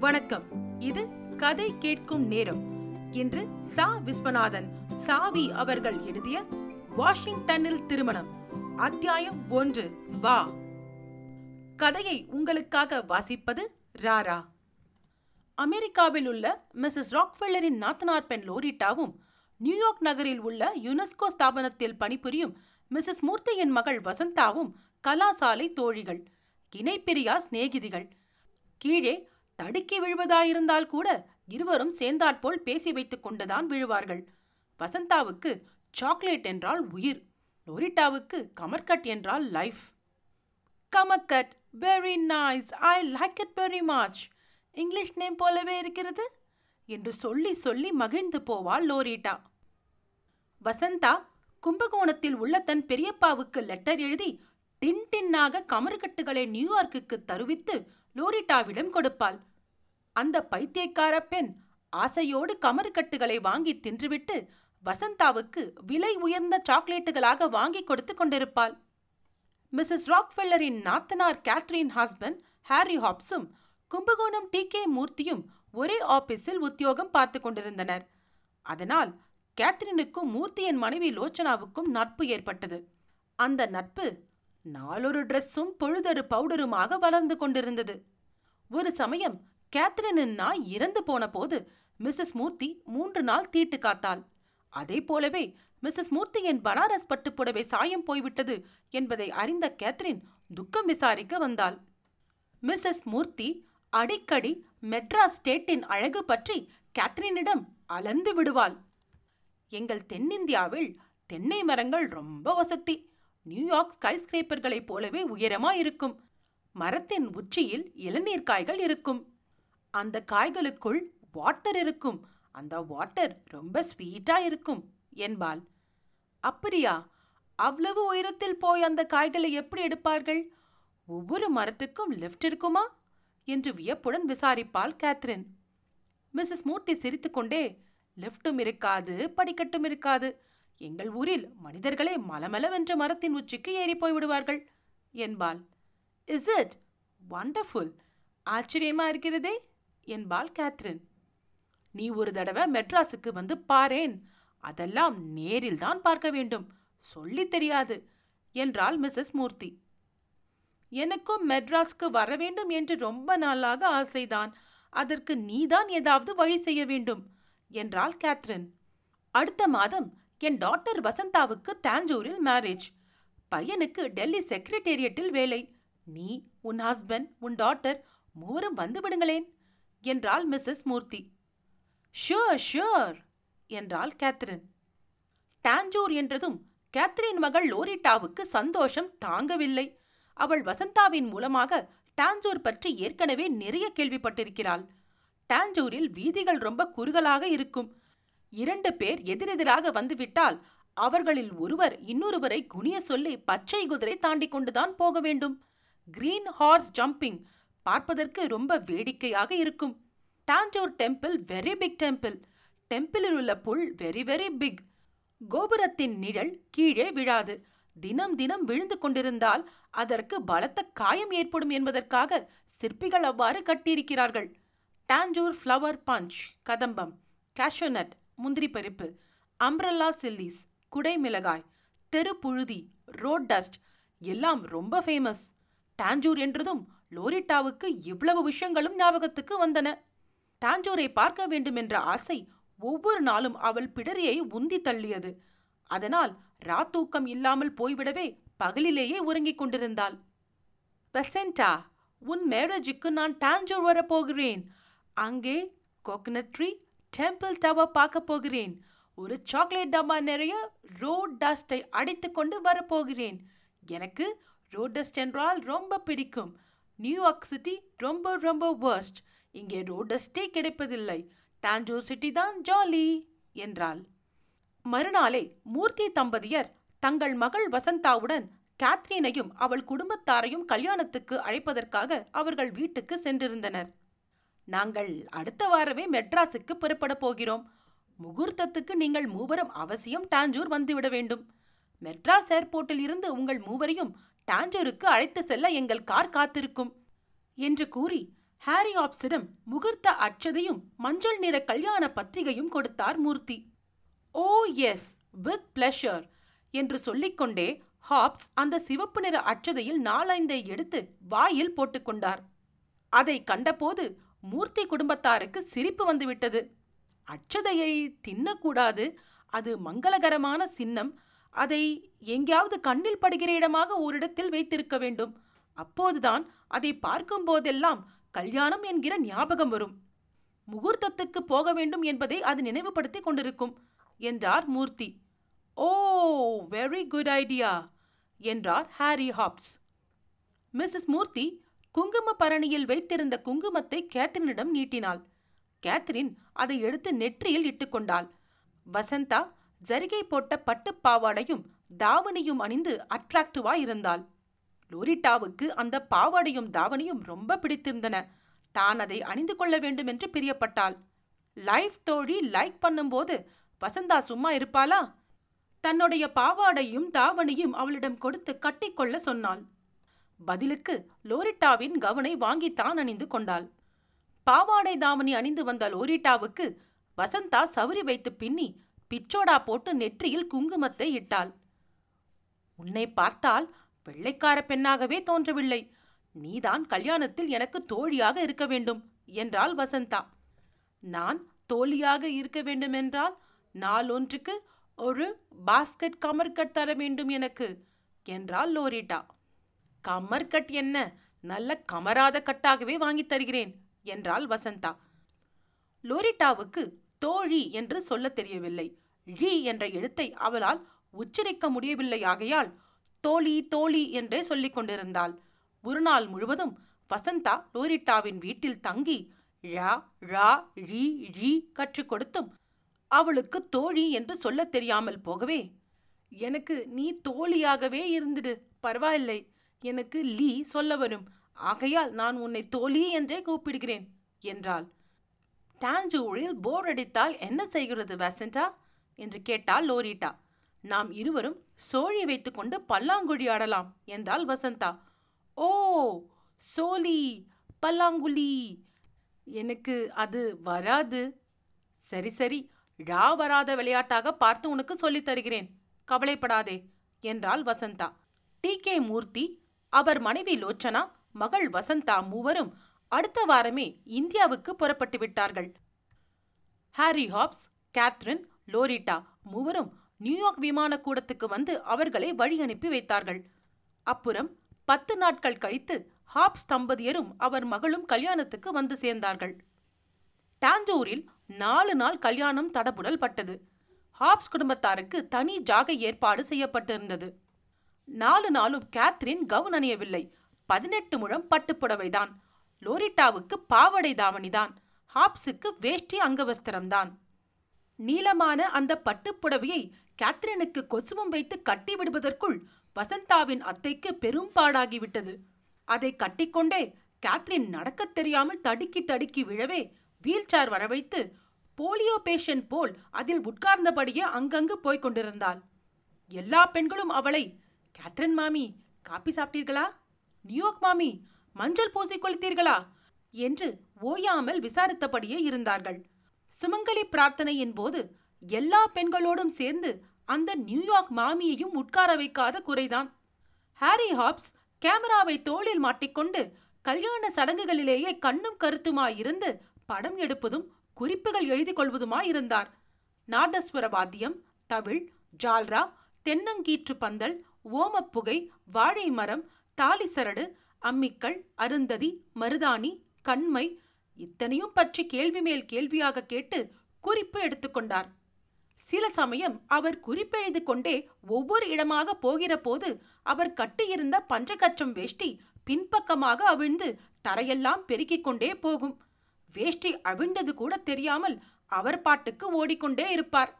வணக்கம். இது கதை கேட்கும் நேரம். இன்று சா. விஸ்வநாதன் சாவி அவர்கள் எழுதிய வாஷிங்டனில் திருமணம். அத்தியாயம் ஒன்று வா. கதையை உங்களுக்காக வாசிப்பது ராரா. அமெரிக்காவில் உள்ள மிஸ்ஸஸ் ராக்ஃபெல்லரின் நாத்தனார் பெண் லோரிட்டாவும் நியூயார்க் நகரில் உள்ள யுனெஸ்கோ ஸ்தாபனத்தில் பணிபுரியும் மிஸ்ஸஸ் மூர்த்தியின் மகள் வசந்தாவும் கலாசாலை தோழிகள் இணைப்பிரியா சிநேகிதிகள். கீழே தடுக்கி விழுவதாயிருந்தால் கூட இருவரும் சேர்ந்தாற்போல் பேசி வைத்துக் கொண்டுதான் விழுவார்கள். வசந்தாவுக்கு சாக்லேட் என்றால் உயிர் லோரிட்டாவுக்கு கமர்கட் என்றால் life. Kamarkat very nice I like it very much English name போலவே இருக்கிறது? என்று சொல்லி சொல்லி மகிழ்ந்து போவாள் லோரிட்டா. வசந்தா கும்பகோணத்தில் உள்ள தன் பெரியப்பாவுக்கு லெட்டர் எழுதி டின் டின்னாக கமறுகட்டுகளை நியூயார்க்குக்கு தருவித்து லோரிட்டாவிடம் கொடுப்பாள். அந்த பைத்தியக்கார பெண் ஆசையோடு கமர்கட்டுகளை வாங்கி தின்றுவிட்டு வசந்தாவுக்கு விலை உயர்ந்த சாக்லேட்டுகளாக வாங்கி கொடுத்து கொண்டிருப்பாள். மிஸ்ஸஸ் ராக்ஃபெல்லரின் நாத்தனார் கேத்ரின் ஹஸ்பண்ட் ஹாரி ஹாப்ஸும் கும்பகோணம் டி கே மூர்த்தியும் ஒரே ஆபீஸில் உத்தியோகம் பார்த்து கொண்டிருந்தனர். அதனால் கேத்ரினுக்கும் மூர்த்தியின் மனைவி லோச்சனாவுக்கும் நட்பு ஏற்பட்டது. அந்த நட்பு நாலொரு ட்ரெஸ்ஸும் பொழுதொரு பவுடருமாக வளர்ந்து கொண்டிருந்தது. ஒரு சமயம் கேத்ரினின் நாய் இறந்து போன போது மிஸ்ஸஸ் மூர்த்தி மூன்று நாள் தீட்டு காத்தாள். அதே போலவே மிஸ்ஸஸ் மூர்த்தியின் பனாரஸ் பட்டுப்புடவை சாயம் போய்விட்டது என்பதை அறிந்த கேத்ரின் துக்கம் விசாரிக்க வந்தாள். மிஸ்ஸஸ் மூர்த்தி அடிக்கடி மெட்ராஸ் ஸ்டேட்டின் அழகு பற்றி கேத்ரினிடம் அலந்து விடுவாள். எங்கள் தென்னிந்தியாவில் தென்னை மரங்கள் ரொம்ப வசதி. நியூயார்க் ஸ்கைஸ்கிரேப்பர்களைப் போலவே உயரமா இருக்கும். மரத்தின் உச்சியில் இளநீர் காய்கள் இருக்கும். அந்த காய்களுக்குள் வாட்டர் இருக்கும். அந்த வாட்டர் ரொம்ப ஸ்வீட்டா இருக்கும் என்பாள். அப்படியா? அவ்வளவு உயரத்தில் போய் அந்த காய்களை எப்படி எடுப்பார்கள்? ஒவ்வொரு மரத்துக்கும் லிஃப்ட் இருக்குமா? என்று வியப்புடன் விசாரிப்பாள் கேத்ரின் மிஸ்ஸஸ் மூர்த்தி சிரித்துக்கொண்டே லிஃப்ட்டும் இருக்காது படிக்கட்டும் இருக்காது. எங்கள் ஊரில் மனிதர்களே மலமளவென்ற மரத்தின் உச்சிக்கு ஏறி போய் விடுவார்கள் என்பாள். Is it wonderful? ஆச்சரியமா இருக்கிறதே? என்பாள் கேத்ரின். நீ ஒரு தடவை மெட்ராஸுக்கு வந்து பாரேன். அதெல்லாம் நேரில் தான் பார்க்க வேண்டும். சொல்லி தெரியாது என்றாள் மிஸ்ஸஸ் மூர்த்தி. எனக்கும் மெட்ராஸ்க்கு வர வேண்டும் என்று ரொம்ப நாளாக ஆசைதான். அதற்கு நீதான் ஏதாவது வழி செய்ய வேண்டும் என்றாள் கேத்ரின். அடுத்த மாதம் என் டாக்டர் வசந்தாவுக்கு தாஞ்சூரில் மேரேஜ் பையனுக்கு டெல்லி செக்ரட்டேரியட்டில் வேலை. நீ உன் ஹஸ்பண்ட் உன் டாட்டர் மூவரும் வந்து விடுங்களேன் என்றாள் மிஸ்ஸஸ் மூர்த்தி. ஷுர் ஷுர் என்றாள் கேத்ரின் டாஞ்சூர் என்றதும் கேத்ரின் மகள் லோரிட்டாவுக்கு சந்தோஷம் தாங்கவில்லை. அவள் வசந்தாவின் மூலமாக டாஞ்சூர் பற்றி ஏற்கனவே நிறைய கேள்விப்பட்டிருக்கிறாள். டாஞ்சூரில் வீதிகள் ரொம்ப குறுகலாக இருக்கும். இரண்டு பேர் எதிரெதிராக வந்துவிட்டால் அவர்களில் ஒருவர் இன்னொருவரை குனிய சொல்லி பச்சை குதிரை தாண்டி கொண்டுதான் போக வேண்டும். கிரீன் ஹார்ஸ் ஜம்பிங் பார்ப்பதற்கு ரொம்ப வேடிக்கையாக இருக்கும். Tanjore temple very big temple. டெம்பிளில் உள்ள புல் வெரி வெரி பிக். கோபுரத்தின் நிழல் கீழே விழாது. தினம் தினம் விழுந்து கொண்டிருந்தால் அதற்கு பலத்த காயம் ஏற்படும் என்பதற்காக சிற்பிகள் அவ்வாறு கட்டியிருக்கிறார்கள். டாஞ்சூர் ஃப்ளவர் பஞ்ச் கதம்பம் கேஷோனட் முந்திரி பருப்பு அம்ரல்லா சில்லிஸ் குடை மிளகாய் தெரு புழுதி ரோட் டஸ்ட் எல்லாம் ரொம்ப ஃபேமஸ். டாஞ்சூர் என்றதும் லோரிட்டாவுக்கு இவ்வளவு விஷயங்களும் ஞாபகத்துக்கு வந்தன. டாஞ்சூரை பார்க்க வேண்டும் என்ற ஆசை ஒவ்வொரு நாளும் அவள் பிடரியை உந்தி தள்ளியது. அதனால் ராத்தூக்கம் இல்லாமல் போய்விடவே பகலிலேயே உறங்கிக் கொண்டிருந்தாள். பெசென்டா உன் மேரேஜுக்கு நான் டாஞ்சூர் வரப்போகிறேன் அங்கே கோகனட் ட்ரீ டெம்பிள் டவர் பார்க்க போகிறேன். ஒரு சாக்லேட் டப்பா நிறைய ரோட் டஸ்டை அடித்து கொண்டு வரப்போகிறேன் எனக்கு ரோட் டஸ்ட் என்றால் ரொம்ப பிடிக்கும். நியூயார்க் சிட்டி ரொம்ப ரொம்ப வேர்ஸ்ட் இங்கே ரோட் டஸ்டே கிடைப்பதில்லை. டான்ஜோ சிட்டி தான் ஜாலி என்றாள். மறுநாளே மூர்த்தி தம்பதியர் தங்கள் மகள் வசந்தாவுடன் கேத்ரீனையும் அவள் குடும்பத்தாரையும் கல்யாணத்துக்கு அழைப்பதற்காக அவர்கள் வீட்டுக்கு சென்றிருந்தனர். நாங்கள் அடுத்த வாரமே மெட்ராஸுக்கு புறப்பட போகிறோம். முகூர்த்தத்துக்கு நீங்கள் மூவரும் அவசியம் டாஞ்சூர் வந்துவிட வேண்டும். மெட்ராஸ் ஏர்போர்ட்டில் இருந்து உங்கள் மூவரையும் டாஞ்சூருக்கு அழைத்து செல்ல எங்கள் கார் காத்திருக்கும் என்று கூறி ஹாரி ஆப்ஸிடம் முகூர்த்த அச்சதையும் மஞ்சள் நிற கல்யாண பத்திரிகையும் கொடுத்தார் Murthy. Oh yes with pleasure என்று சொல்லிக்கொண்டே ஹாப்ஸ் அந்த சிவப்பு நிற அச்சதையில் நாலைந்தை எடுத்து வாயில் போட்டுக்கொண்டார் அதை கண்டபோது மூர்த்தி குடும்பத்தாருக்கு சிரிப்பு வந்துவிட்டது. அச்சதையை தின்னக்கூடாது. அது மங்களகரமான சின்னம். அதை எங்கேயாவது கண்ணில் படுகிற இடமாக ஓரிடத்தில் வைத்திருக்க வேண்டும். அப்போதுதான் அதை பார்க்கும் போதெல்லாம் கல்யாணம் என்கிற ஞாபகம் வரும். முகூர்த்தத்துக்கு போக வேண்டும் என்பதை அது நினைவுபடுத்தி கொண்டிருக்கும் என்றார் Murthy. Oh very good idea என்றார் ஹாரி ஹாப்ஸ். மிஸ்ஸஸ் மூர்த்தி குங்கும பரணியில் வைத்திருந்த குங்குமத்தை கேத்ரினிடம் நீட்டினாள். கேத்ரின் அதை எடுத்து நெற்றியில் இட்டுக்கொண்டாள் வசந்தா ஜரிகை போட்ட பட்டுப் பாவாடையும் தாவணியும் அணிந்து அட்ராக்டிவா இருந்தாள். லோரிட்டாவுக்கு அந்த பாவாடையும் தாவணியும் ரொம்ப பிடித்திருந்தன. தான் அதை அணிந்து கொள்ள வேண்டும் என்று பிரியப்பட்டாள். லைஃப் தோழி லைக் பண்ணும்போது வசந்தா சும்மா இருப்பாளா? தன்னுடைய பாவாடையும் தாவணியும் அவளிடம் கொடுத்து கட்டிக்கொள்ள சொன்னாள். பதிலுக்கு லோரிட்டாவின் கவனை வாங்கித்தான் அணிந்து கொண்டாள். பாவாடை தாவணி அணிந்து வந்த லோரிட்டாவுக்கு வசந்தா சவுரி வைத்து பின்னி பிச்சோடா போட்டு நெற்றியில் குங்குமத்தை இட்டாள். உன்னை பார்த்தால் வெள்ளைக்கார பெண்ணாகவே தோன்றவில்லை. நீதான் கல்யாணத்தில் எனக்கு தோழியாக இருக்க வேண்டும் என்றாள் வசந்தா. நான் தோழியாக இருக்க வேண்டுமென்றால் நாளொன்றுக்கு ஒரு பாஸ்கெட் கமர்கட் தர வேண்டும் எனக்கு என்றாள் லோரிட்டா. கமர்கட் என்ன? நல்ல கமராத கட்டாகவே வாங்கித் தருகிறேன் என்றாள் வசந்தா. லோரிட்டாவுக்கு தோழி என்று சொல்லத் தெரியவில்லை. ழி என்ற எழுத்தை அவளால் உச்சரிக்க முடியவில்லை ஆகையால் தோழி தோழி என்றே சொல்லிக் கொண்டிருந்தாள். ஒரு நாள் முழுவதும் வசந்தா லோரிட்டாவின் வீட்டில் தங்கி ழா ழா ழி ழி கற்றுக் கொடுத்தும் அவளுக்கு தோழி என்று சொல்லத் தெரியாமல் போகவே எனக்கு நீ தோழியாகவே இருந்துடு பரவாயில்லை எனக்கு லீ சொல்ல வரும். ஆகையால் நான் உன்னை தோழி என்றே கூப்பிடுகிறேன் என்றாள். டான்ஜூரில் போர் அடித்தால் என்ன செய்கிறது வசந்தா? என்று கேட்டாள் லோரிட்டா. நாம் இருவரும் சோழி வைத்துக்கொண்டு பல்லாங்குழி ஆடலாம் என்றாள் வசந்தா. ஓ சோழி பல்லாங்குழி. எனக்கு அது வராது. சரி சரி ழா வராத விளையாட்டாக பார்த்து உனக்கு சொல்லித் தருகிறேன். கவலைப்படாதே என்றாள் வசந்தா. டி கே மூர்த்தி அவர் மனைவி லோச்சனா மகள் வசந்தா மூவரும் அடுத்த வாரமே இந்தியாவுக்கு புறப்பட்டு விட்டார்கள். ஹாரி ஹாப்ஸ் கேத்ரின் லோரிட்டா மூவரும் நியூயார்க் விமான கூடத்துக்கு வந்து அவர்களை வழி அனுப்பி வைத்தார்கள். அப்புறம் பத்து நாட்கள் கழித்து ஹாப்ஸ் தம்பதியரும் அவர் மகளும் கல்யாணத்துக்கு வந்து சேர்ந்தார்கள். டாஞ்சூரில் நாலு நாள் கல்யாணம் தடபுடல் பட்டது. ஹாப்ஸ் குடும்பத்தாருக்கு தனி ஜாக ஏற்பாடு செய்யப்பட்டிருந்தது. நாலு நாளும் கேத்ரின் கவுன் அணியவில்லை பதினெட்டு முழம் பட்டுப்புடவைதான். லோரிட்டாவுக்கு பாவடை தாவணிதான். ஹாப்ஸுக்கு வேஷ்டி அங்கவஸ்திரம்தான். நீளமான அந்த பட்டுப்புடவையை கேத்ரினுக்கு கொசுவம் வைத்து கட்டி விடுவதற்குள் வசந்தாவின் அத்தைக்கு பெரும்பாடாகிவிட்டது அதை கட்டிக்கொண்டே கேத்ரின் நடக்கத் தெரியாமல் தடுக்கி தடுக்கி விழவே வீல் சேர் வரவைத்து போலியோ பேஷண்ட் போல் அதில் உட்கார்ந்தபடியே அங்கங்கு போய்க் கொண்டிருந்தாள். எல்லா பெண்களும் அவளை கேத்ரின் மாமி காப்பி சாப்பிட்டீர்களா? நியூயார்க் மாமி மஞ்சள் பூசிக் கொளுத்தீர்களா? என்று ஓயாமல் விசாரித்தபடியே இருந்தார்கள். சுமங்கலி பிரார்த்தனையின் போது எல்லா பெண்களோடும் சேர்ந்து அந்த நியூயார்க் மாமியையும் உட்கார வைக்காத குறைதான். ஹாரி ஹாப்ஸ் கேமராவை தோளில் மாட்டிக்கொண்டு கல்யாண சடங்குகளிலேயே கண்ணும் கருத்துமாயிருந்து படம் எடுப்பதும் குறிப்புகள் எழுதி கொள்வதுமாயிருந்தார். நாதஸ்வர வாத்தியம் தவிழ் ஜால்ரா தென்னங்கீற்று பந்தல் ஓமப்புகை வாழை மரம் தாலி சரடு அம்மிக்கள் அருந்ததி மருதாணி கண்மை இத்தனையும் பற்றி கேள்வி மேல் கேள்வியாக கேட்டு குறிப்பு எடுத்துக்கொண்டார் சில சமயம் அவர் குறிப்பெழுது கொண்டே ஒவ்வொரு இடமாக போகிற போது அவர் கட்டியிருந்த பஞ்சகச்சம் வேஷ்டி பின்பக்கமாக அவிழ்ந்து தரையெல்லாம் பெருக்கிக் கொண்டே போகும். வேஷ்டி அவிழ்ந்தது கூட தெரியாமல் அவர் பாட்டுக்கு ஓடிக்கொண்டே இருப்பார்.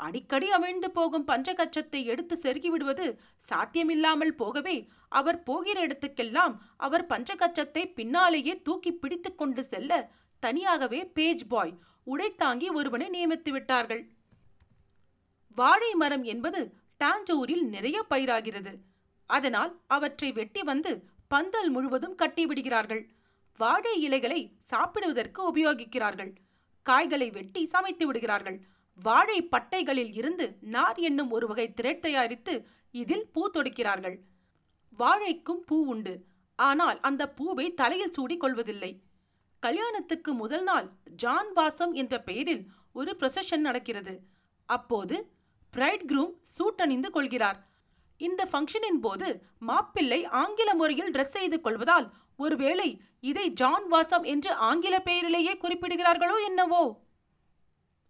அடிக்கடி அமிழ்ந்து போகும் பஞ்சகச்சத்தை எடுத்து செருகிவிடுவது சாத்தியமில்லாமல் போகவே அவர் போகிற இடத்துக்கெல்லாம் அவர் பஞ்சகச்சத்தை பின்னாலேயே தூக்கி பிடித்து கொண்டு செல்ல தனியாகவே பேஜ் பாய் உடைத்தாங்கி ஒருவனை நியமித்து விட்டார்கள். வாழை மரம் என்பது டாஞ்சூரில் நிறைய பயிராகிறது. அதனால் அவற்றை வெட்டி வந்து பந்தல் முழுவதும் கட்டிவிடுகிறார்கள் வாழை இலைகளை சாப்பிடுவதற்கு உபயோகிக்கிறார்கள். காய்களை வெட்டி சமைத்து விடுகிறார்கள். வாழை பட்டைகளில் இருந்து நார் என்னும் ஒரு வகை திரட் தயாரித்து இதில் பூ தொடுக்கிறார்கள். வாழைக்கும் பூ உண்டு. ஆனால் அந்த பூவை தலையில் சூடி கொள்வதில்லை. கல்யாணத்துக்கு முதல் நாள் ஜான் வாசம் என்ற பெயரில் ஒரு ப்ரொசஷன் நடக்கிறது. அப்போது பிரைட் க்ரூம் சூட் அணிந்து கொள்கிறார். இந்த ஃபங்க்ஷனின் போது மாப்பிள்ளை ஆங்கில முறையில் ட்ரெஸ் செய்து கொள்வதால் ஒருவேளை இதை ஜான் வாசம் என்று ஆங்கில பெயரிலேயே குறிப்பிடுகிறார்களோ என்னவோ?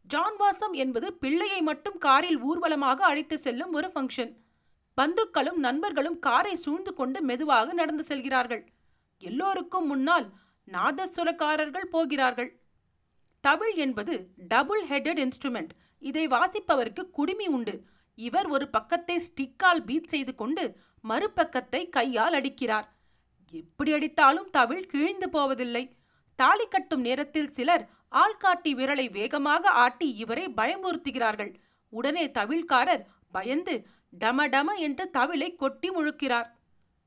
ஜான் வாசம் என்பது பிள்ளையை மட்டும் காரில் ஊர்வலமாக அழைத்து செல்லும் ஒரு ஃபங்க்ஷன் பந்துக்களும் நண்பர்களும் காரை சூழ்ந்து கொண்டு மெதுவாக நடந்து செல்கிறார்கள். எல்லோருக்கும் முன்னால் நாதஸ்வரக்காரர்கள் போகிறார்கள். தவிழ் என்பது டபுள் ஹெட்டட் இன்ஸ்ட்ருமெண்ட் இதை வாசிப்பவருக்கு குடுமி உண்டு. இவர் ஒரு பக்கத்தை ஸ்டிக்கால் பீட் செய்து கொண்டு மறுபக்கத்தை கையால் அடிக்கிறார். எப்படி அடித்தாலும் தவிழ் கிழிந்து போவதில்லை. தாலி கட்டும் நேரத்தில் சிலர் ஆள்காட்டி விரலை வேகமாக ஆட்டி இவரை பயமுறுத்துகிறார்கள். உடனே தவிழ்காரர் பயந்து டம டம என்று தவிலை கொட்டி முழுக்கிறார்.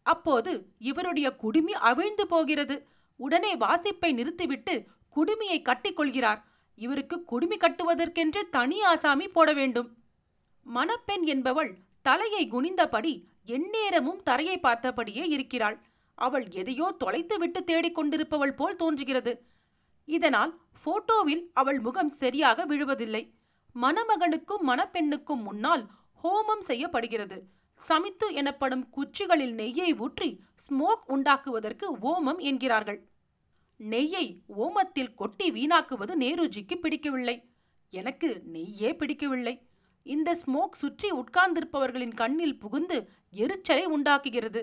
அப்போது இவருடைய குடுமி அவிழ்ந்து போகிறது. உடனே வாசிப்பை நிறுத்திவிட்டு குடுமியை கட்டிக்கொள்கிறார். இவருக்கு குடுமி கட்டுவதற்கென்று தனி ஆசாமி போட வேண்டும். மணப்பெண் என்பவள் தலையை குனிந்தபடி எந்நேரமும் தரையை பார்த்தபடியே இருக்கிறாள். அவள் எதையோ தொலைத்து விட்டு தேடிக்கொண்டிருப்பவள் போல் தோன்றுகிறது. இதனால் போட்டோவில் அவள் முகம் சரியாக விழுவதில்லை. மணமகனுக்கும் மணப்பெண்ணுக்கும் முன்னால் ஹோமம் செய்யப்படுகிறது. சமித்து எனப்படும் குச்சிகளில் நெய்யை ஊற்றி ஸ்மோக் உண்டாக்குவதற்கு ஓமம் என்கிறார்கள். நெய்யை ஓமத்தில் கொட்டி வீணாக்குவது நேருஜிக்கு பிடிக்கவில்லை. எனக்கு நெய்யே பிடிக்கவில்லை. இந்த ஸ்மோக் சுற்றி உட்கார்ந்திருப்பவர்களின் கண்ணில் புகுந்து எரிச்சலை உண்டாக்குகிறது.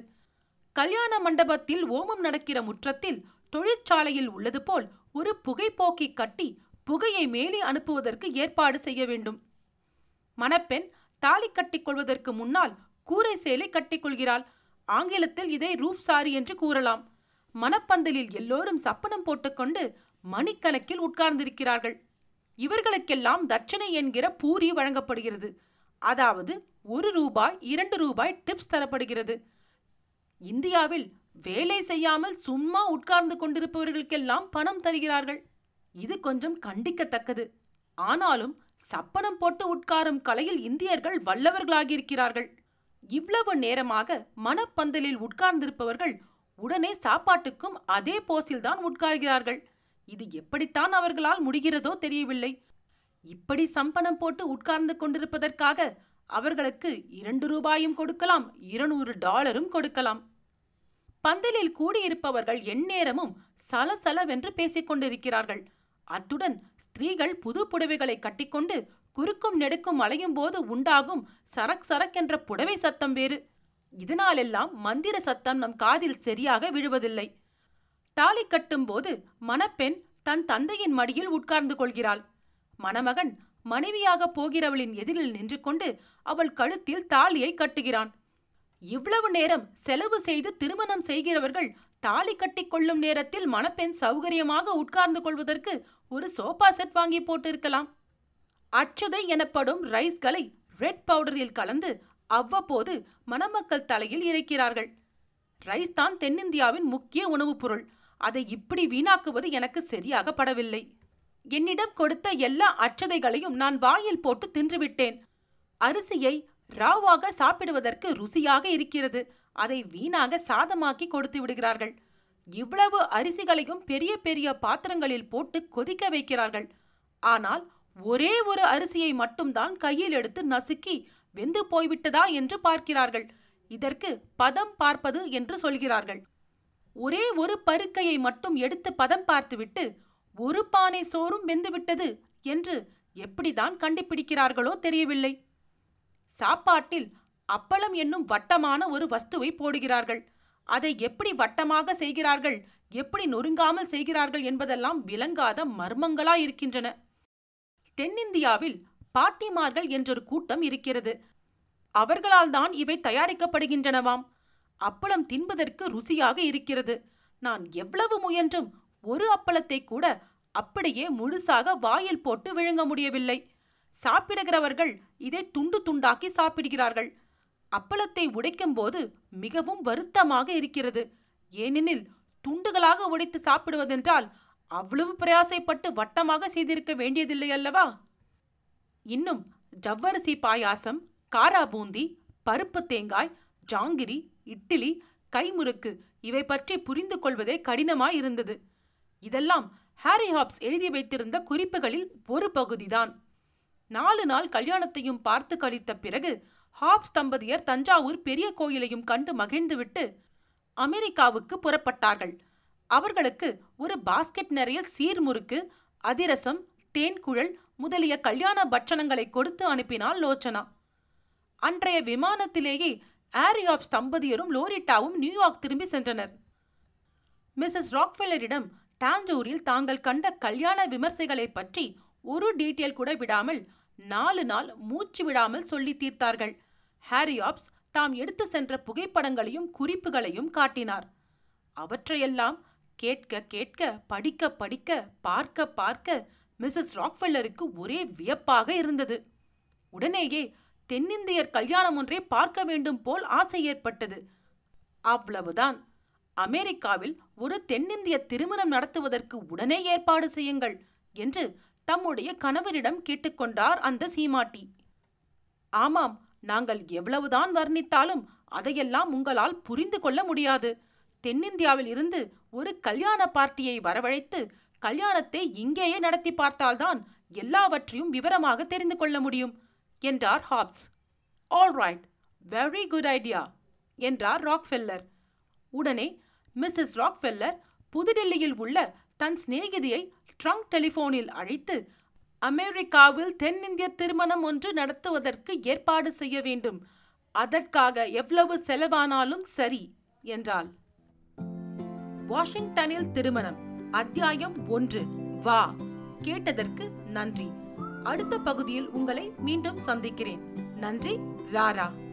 கல்யாண மண்டபத்தில் ஓமம் நடக்கிற முற்றத்தில் தொழிற்சாலையில் உள்ளது போல் ஒரு புகைப்போக்கி கட்டி புகையை மேலே அனுப்புவதற்கு ஏற்பாடு செய்ய வேண்டும். மணப்பெண் தாலி கட்டிக்கொள்வதற்கு முன்னால் கூரை சேலை கட்டிக்கொள்கிறாள் ஆங்கிலத்தில் இதை ரூப் சாரி என்று கூறலாம். மணப்பந்தலில் எல்லோரும் சப்பனம் போட்டுக்கொண்டு மணிக்கணக்கில் உட்கார்ந்திருக்கிறார்கள். இவர்களுக்கெல்லாம் தட்சணை என்கிற பூரி வழங்கப்படுகிறது. அதாவது ஒரு ரூபாய் இரண்டு ரூபாய் டிப்ஸ் தரப்படுகிறது. இந்தியாவில் வேலை செய்யாமல் சும்மா உட்கார்ந்து கொண்டிருப்பவர்களுக்கெல்லாம் பணம் தருகிறார்கள். இது கொஞ்சம் கண்டிக்கத்தக்கது. ஆனாலும் சப்பனம் போட்டு உட்காரும் கலையில் இந்தியர்கள் வல்லவர்களாகியிருக்கிறார்கள். இவ்வளவு நேரமாக மனப்பந்தலில் உட்கார்ந்திருப்பவர்கள் உடனே சாப்பாட்டுக்கும் அதே போஸில்தான் உட்கார்கிறார்கள். இது எப்படித்தான் அவர்களால் முடிகிறதோ தெரியவில்லை. இப்படி சம்பனம் போட்டு உட்கார்ந்து கொண்டிருப்பதற்காக அவர்களுக்கு இரண்டு ரூபாயும் கொடுக்கலாம் இருநூறு டாலரும் கொடுக்கலாம். பந்தலில் கூடியிருப்பவர்கள் எந்நேரமும் சலசலவென்று பேசிக் கொண்டிருக்கிறார்கள். அத்துடன் ஸ்திரீகள் புது புடவைகளை கட்டிக்கொண்டு குறுக்கும் நெடுக்கும் அலையும் போது உண்டாகும் சரக் சரக் என்ற புடவை சத்தம் வேறு. இதனாலெல்லாம் மந்திர சத்தம் நம் காதில் சரியாக விழுவதில்லை. தாலி கட்டும் போது மணப்பெண் தன் தந்தையின் மடியில் உட்கார்ந்து கொள்கிறாள். மணமகன் மனைவியாக போகிறவளின் எதிரில் நின்று கொண்டு அவள் கழுத்தில் தாலியை கட்டுகிறான். இவ்வளவு நேரம் செலவு செய்து திருமணம் செய்கிறவர்கள் தாலி கட்டிக் கொள்ளும் நேரத்தில் மணப்பெண் சௌகரியமாக உட்கார்ந்து கொள்வதற்கு ஒரு சோபா செட் வாங்கி போட்டிருக்கலாம். அச்சதை எனப்படும் ரைஸ்களை ரெட் பவுடரில் கலந்து அவ்வப்போது மணமக்கள் தலையில் இறைக்கிறார்கள். ரைஸ் தான் தென்னிந்தியாவின் முக்கிய உணவுப் பொருள். அதை இப்படி வீணாக்குவது எனக்கு சரியாக படவில்லை. என்னிடம் கொடுத்த எல்லா அச்சதைகளையும் நான் வாயில் போட்டு தின்றுவிட்டேன் அரிசியை ராவாக சாப்பிடுவதற்கு ருசியாக இருக்கிறது. அதை வீணாக சாதமாக்கி கொடுத்து விடுகிறார்கள். இவ்வளவு அரிசிகளையும் பெரிய பெரிய பாத்திரங்களில் போட்டு கொதிக்க வைக்கிறார்கள். ஆனால் ஒரே ஒரு அரிசியை மட்டும்தான் கையில் எடுத்து நசுக்கி வெந்து போய்விட்டதா என்று பார்க்கிறார்கள். இதற்கு பதம் பார்ப்பது என்று சொல்கிறார்கள். ஒரே ஒரு பருக்கையை மட்டும் எடுத்து பதம் பார்த்துவிட்டு ஒரு பானை சோறும் வெந்துவிட்டது என்று எப்படிதான் கண்டுபிடிக்கிறார்களோ தெரியவில்லை. சாப்பாட்டில் அப்பளம் என்னும் வட்டமான ஒரு வஸ்துவை போடுகிறார்கள். அதை எப்படி வட்டமாக செய்கிறார்கள் எப்படி நொறுங்காமல் செய்கிறார்கள் என்பதெல்லாம் விளங்காத மர்மங்களா இருக்கின்றன தென்னிந்தியாவில் பாட்டிமார்கள் என்றொரு கூட்டம் இருக்கிறது. அவர்களால் தான் இவை தயாரிக்கப்படுகின்றனவாம். அப்பளம் தின்பதற்கு ருசியாக இருக்கிறது. நான் எவ்வளவு முயன்றும் ஒரு அப்பளத்தை கூட அப்படியே முழுசாக வாயில் போட்டு விழுங்க முடியவில்லை. சாப்பிடுகிறவர்கள் இதை துண்டு துண்டாக்கி சாப்பிடுகிறார்கள். அப்பளத்தை உடைக்கும்போது மிகவும் வருத்தமாக இருக்கிறது. ஏனெனில் துண்டுகளாக உடைத்து சாப்பிடுவதென்றால் அவ்வளவு பிரயாசைப்பட்டு வட்டமாக செய்திருக்க வேண்டியதில்லை அல்லவா? இன்னும் ஜவ்வரிசி பாயாசம் காரா பூந்தி பருப்பு தேங்காய் ஜாங்கிரி இட்லி கைமுறுக்கு இவை பற்றி புரிந்து கொள்வதே கடினமாயிருந்தது. இதெல்லாம் ஹாரி ஹாப்ஸ் எழுதி வைத்திருந்த குறிப்புகளில் ஒரு பகுதிதான். நாலு நாள் கல்யாணத்தையும் பார்த்து கழித்த பிறகு ஹாப்ஸ் தம்பதியர் தஞ்சாவூர் பெரிய கோயிலையும் கண்டு மகிழ்ந்துவிட்டு அமெரிக்காவுக்கு புறப்பட்டார்கள். அவர்களுக்கு ஒரு பாஸ்கெட் நிறைய சீர்முறுக்கு அதிரசம் தேன்குழல் முதலிய கல்யாண பட்சணங்களை கொடுத்து அனுப்பினாள் லோச்சனா. அன்றைய விமானத்திலேயே ஆரியாப்ஸ் தம்பதியரும் லோரிட்டாவும் நியூயார்க் திரும்பி சென்றனர். மிஸ்ஸஸ் ராக்ஃபெல்லரிடம் டாஞ்சூரில் தாங்கள் கண்ட கல்யாண விமர்சைகளை பற்றி ஒரு டீட்டெயில் கூட விடாமல் நாலு நாள் மூச்சு விடாமல் சொல்லி தீர்த்தார்கள். ஹாரியாப்ஸ் தாம் எடுத்து சென்ற புகைப்படங்களையும் குறிப்புகளையும் காட்டினார். அவற்றையெல்லாம் கேட்க கேட்க படிக்க படிக்க பார்க்க பார்க்க மிஸ்ஸஸ் ராக்ஃபெல்லருக்கு ஒரே வியப்பாக இருந்தது. உடனேயே தென்னிந்தியர் கல்யாணம் ஒன்றை பார்க்க வேண்டும் போல் ஆசை ஏற்பட்டது. அவ்வளவுதான். அமெரிக்காவில் ஒரு தென்னிந்திய திருமணம் நடத்துவதற்கு உடனே ஏற்பாடு செய்யுங்கள் என்று தம்முடைய கணவரிடம் கேட்டுக்கொண்டார் அந்த சீமாட்டி. ஆமாம் நாங்கள் எவ்வளவுதான் வர்ணித்தாலும் அதையெல்லாம் உங்களால் புரிந்து கொள்ள முடியாது. தென்னிந்தியாவில் இருந்து ஒரு கல்யாண பார்ட்டியை வரவழைத்து கல்யாணத்தை இங்கேயே நடத்தி பார்த்தால்தான் எல்லாவற்றையும் விவரமாக தெரிந்து கொள்ள முடியும் என்றார் Hobbs. All right very good idea என்றார் ராக்ஃபெல்லர். உடனே மிஸ்ஸஸ் ராக்ஃபெல்லர் புதுடெல்லியில் உள்ள தன் சிநேகிதியை ட்ரங்க் டெலிபோனில் அழைத்து அமெரிக்காவில் தென்னிந்திய திருமணம் ஒன்று நடத்துவதற்கு ஏற்பாடு செய்ய வேண்டும். அதற்காக எவ்வளவு செலவானாலும் சரி என்றாள். வாஷிங்டனில் திருமணம். அத்தியாயம் ஒன்று. வா. கேட்டதற்கு நன்றி. அடுத்த பகுதியில் உங்களை மீண்டும் சந்திக்கிறேன். நன்றி ராரா.